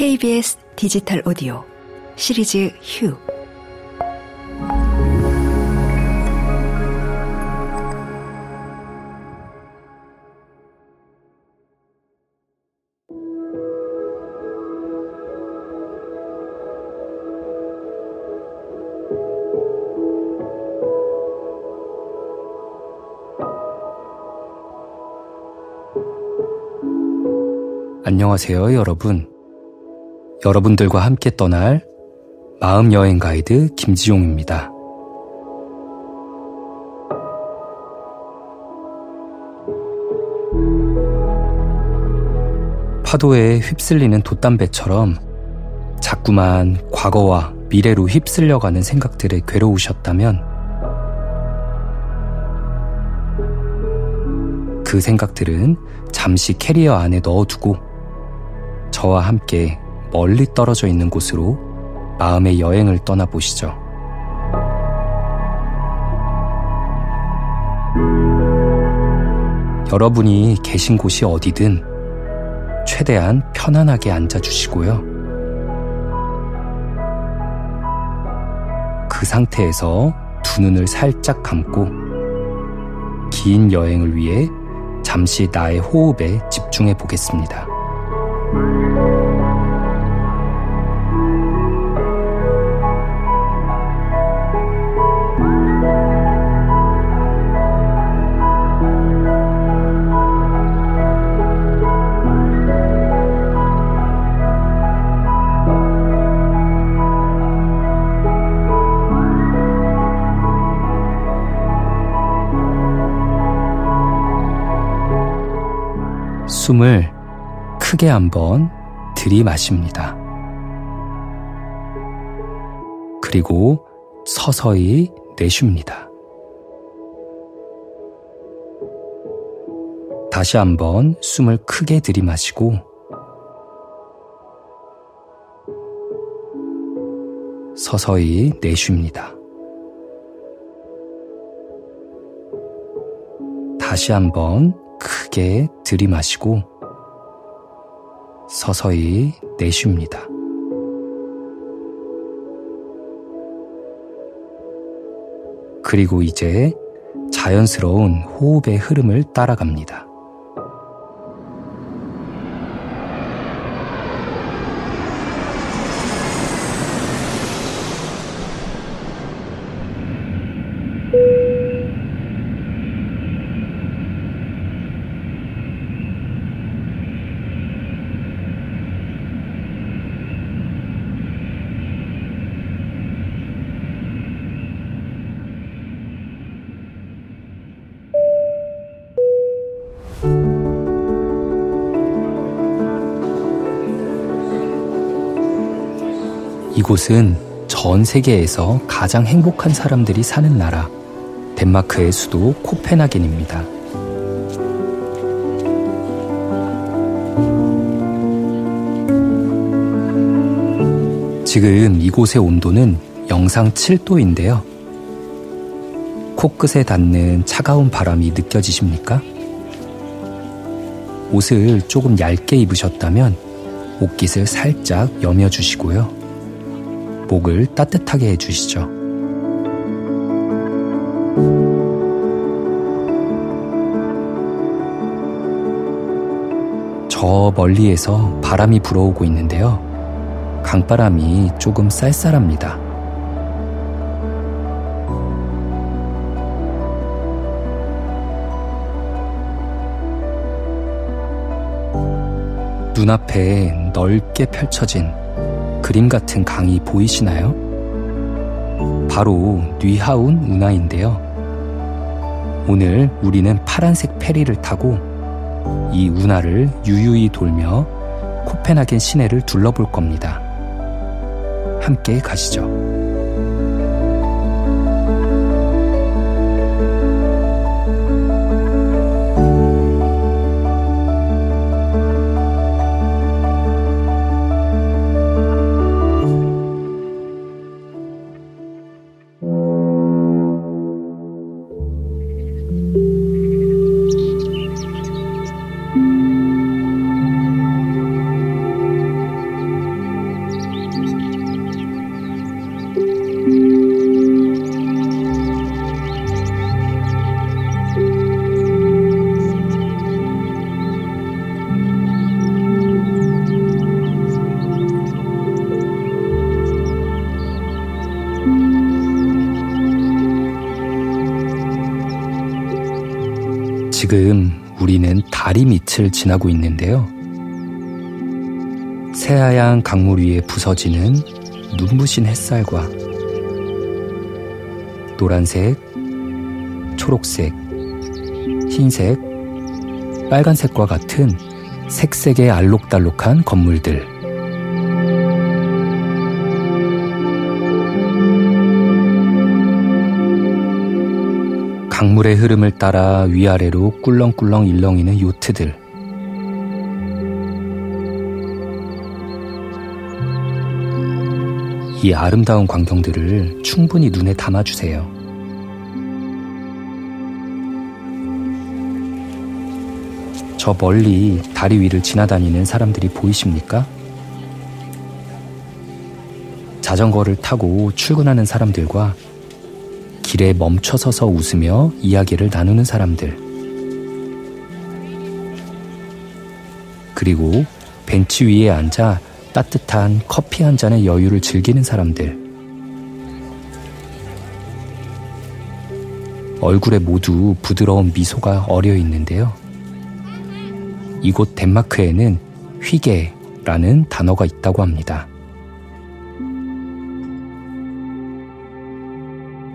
KBS 디지털 오디오 시리즈 휴 안녕하세요, 여러분. 여러분들과 함께 떠날 마음여행 가이드 김지용입니다. 파도에 휩쓸리는 돛담배처럼 자꾸만 과거와 미래로 휩쓸려가는 생각들에 괴로우셨다면 그 생각들은 잠시 캐리어 안에 넣어두고 저와 함께 멀리 떨어져 있는 곳으로 마음의 여행을 떠나보시죠. 여러분이 계신 곳이 어디든 최대한 편안하게 앉아주시고요. 그 상태에서 두 눈을 살짝 감고 긴 여행을 위해 잠시 나의 호흡에 집중해 보겠습니다. 숨을 크게 한번 들이마십니다. 그리고 서서히 내쉽니다. 다시 한번 숨을 크게 들이마시고 서서히 내쉽니다. 다시 한번 크게 들이마시고 서서히 내쉽니다. 그리고 이제 자연스러운 호흡의 흐름을 따라갑니다. 이곳은 전 세계에서 가장 행복한 사람들이 사는 나라, 덴마크의 수도 코펜하겐입니다. 지금 이곳의 온도는 영상 7도인데요. 코끝에 닿는 차가운 바람이 느껴지십니까? 옷을 조금 얇게 입으셨다면 옷깃을 살짝 여며주시고요. 목을 따뜻하게 해주시죠. 저 멀리에서 바람이 불어오고 있는데요. 강바람이 조금 쌀쌀합니다. 눈앞에 넓게 펼쳐진 그림 같은 강이 보이시나요? 바로 뉘하운 운하인데요. 오늘 우리는 파란색 페리를 타고 이 운하를 유유히 돌며 코펜하겐 시내를 둘러볼 겁니다. 함께 가시죠. 우리는 다리 밑을 지나고 있는데요. 새하얀 강물 위에 부서지는 눈부신 햇살과 노란색, 초록색, 흰색, 빨간색과 같은 색색의 알록달록한 건물들. 강물의 흐름을 따라 위아래로 꿀렁꿀렁 일렁이는 요트들. 이 아름다운 광경들을 충분히 눈에 담아주세요. 저 멀리 다리 위를 지나다니는 사람들이 보이십니까? 자전거를 타고 출근하는 사람들과 길에 멈춰서서 웃으며 이야기를 나누는 사람들. 그리고 벤치 위에 앉아 따뜻한 커피 한 잔의 여유를 즐기는 사람들. 얼굴에 모두 부드러운 미소가 어려 있는데요. 이곳 덴마크에는 휘게라는 단어가 있다고 합니다.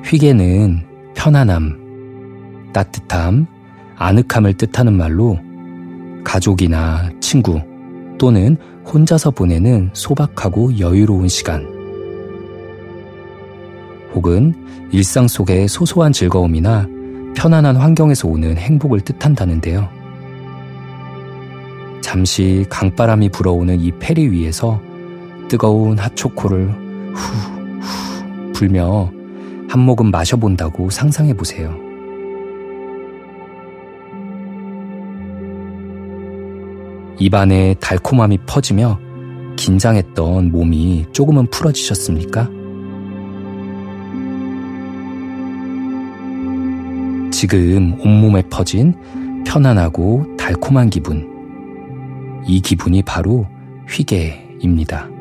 휘게는 편안함, 따뜻함, 아늑함을 뜻하는 말로 가족이나 친구 또는 혼자서 보내는 소박하고 여유로운 시간, 혹은 일상 속의 소소한 즐거움이나 편안한 환경에서 오는 행복을 뜻한다는데요. 잠시 강바람이 불어오는 이 페리 위에서 뜨거운 핫초코를 후후 불며 한 모금 마셔본다고 상상해 보세요. 입안에 달콤함이 퍼지며 긴장했던 몸이 조금은 풀어지셨습니까? 지금 온몸에 퍼진 편안하고 달콤한 기분. 이 기분이 바로 휘게입니다.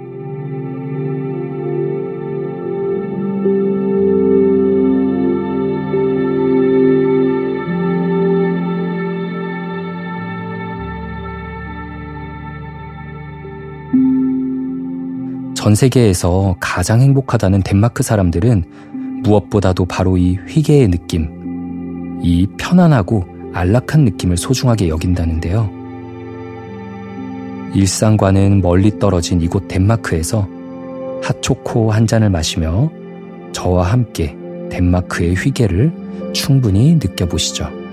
전 세계에서 가장 행복하다는 덴마크 사람들은 무엇보다도 바로 이 휘게의 느낌, 이 편안하고 안락한 느낌을 소중하게 여긴다는데요. 일상과는 멀리 떨어진 이곳 덴마크에서 핫초코 한 잔을 마시며 저와 함께 덴마크의 휘게를 충분히 느껴보시죠.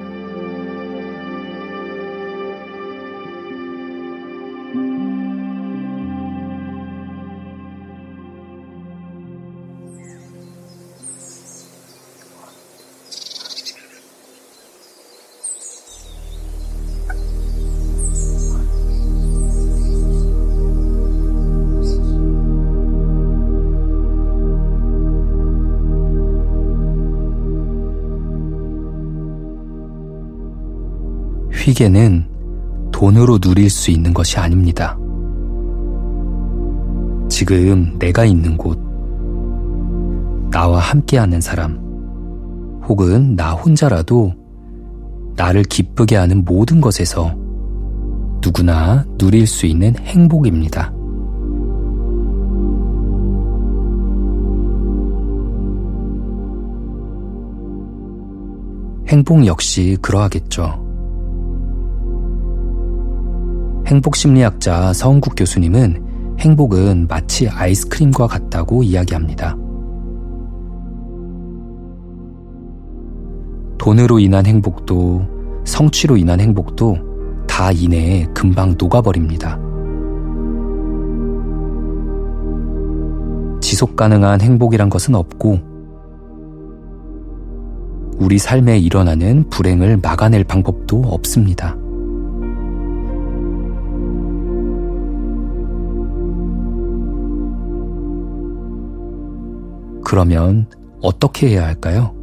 휘게는 돈으로 누릴 수 있는 것이 아닙니다. 지금 내가 있는 곳, 나와 함께하는 사람, 혹은 나 혼자라도 나를 기쁘게 하는 모든 것에서 누구나 누릴 수 있는 행복입니다. 행복 역시 그러하겠죠. 행복심리학자 서은국 교수님은 행복은 마치 아이스크림과 같다고 이야기합니다. 돈으로 인한 행복도 성취로 인한 행복도 다 이내에 금방 녹아버립니다. 지속 가능한 행복이란 것은 없고 우리 삶에 일어나는 불행을 막아낼 방법도 없습니다. 그러면 어떻게 해야 할까요?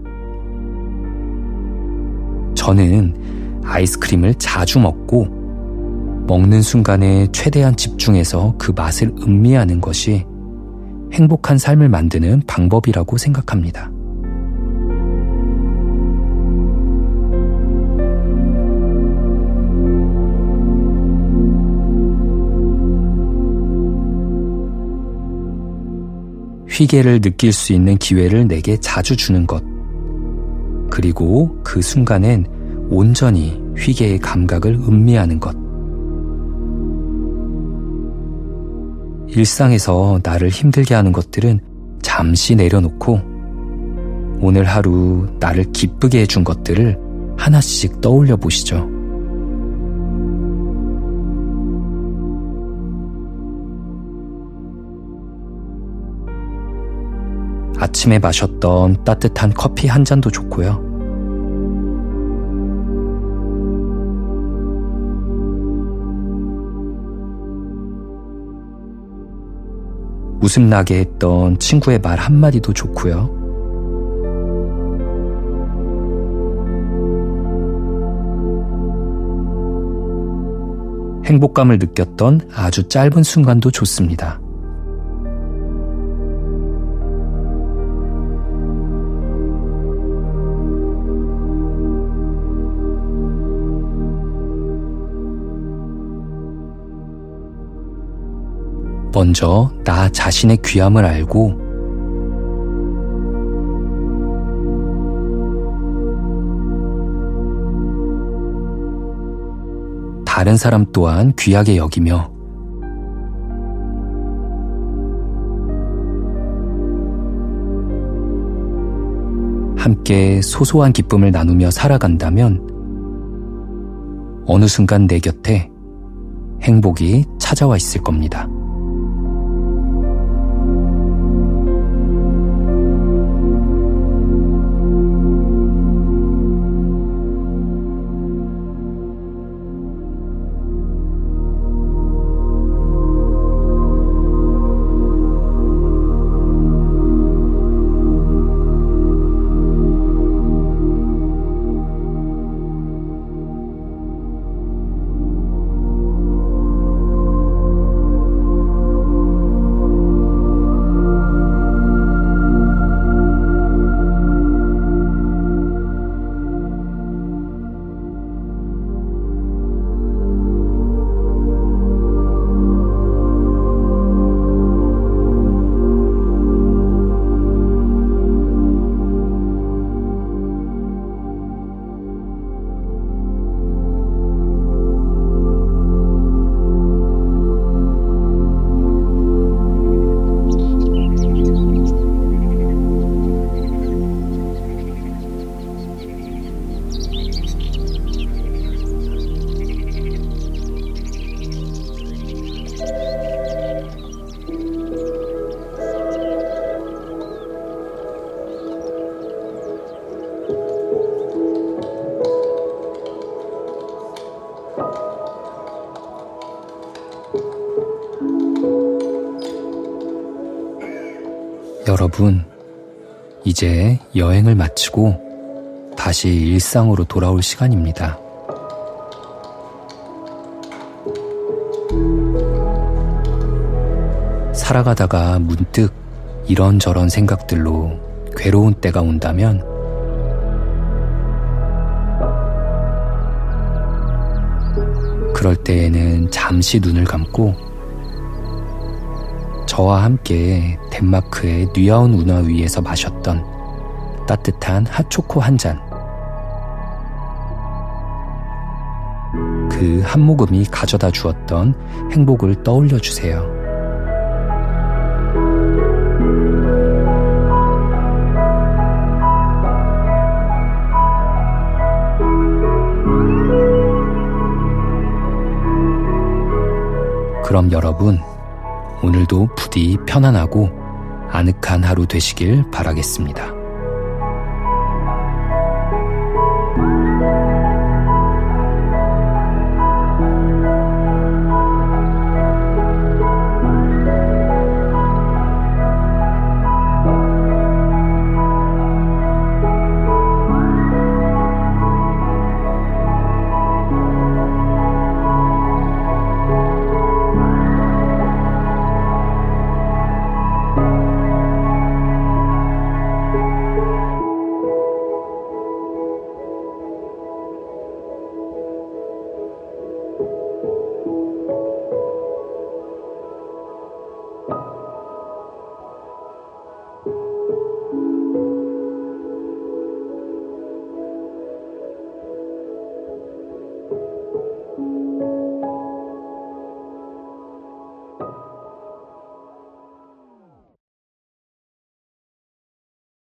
저는 아이스크림을 자주 먹고 먹는 순간에 최대한 집중해서 그 맛을 음미하는 것이 행복한 삶을 만드는 방법이라고 생각합니다. 휘계를 느낄 수 있는 기회를 내게 자주 주는 것. 그리고 그 순간엔 온전히 휘계의 감각을 음미하는 것. 일상에서 나를 힘들게 하는 것들은 잠시 내려놓고 오늘 하루 나를 기쁘게 해준 것들을 하나씩 떠올려 보시죠. 아침에 마셨던 따뜻한 커피 한 잔도 좋고요. 웃음 나게 했던 친구의 말 한마디도 좋고요. 행복감을 느꼈던 아주 짧은 순간도 좋습니다. 먼저 나 자신의 귀함을 알고 다른 사람 또한 귀하게 여기며 함께 소소한 기쁨을 나누며 살아간다면 어느 순간 내 곁에 행복이 찾아와 있을 겁니다. 여러분, 이제 여행을 마치고 다시 일상으로 돌아올 시간입니다. 살아가다가 문득 이런저런 생각들로 괴로운 때가 온다면 그럴 때에는 잠시 눈을 감고 저와 함께 덴마크의 뉴아운 운하 위에서 마셨던 따뜻한 핫초코 한 잔. 그 한 모금이 가져다 주었던 행복을 떠올려 주세요. 그럼 여러분, 오늘도 부디 편안하고 아늑한 하루 되시길 바라겠습니다.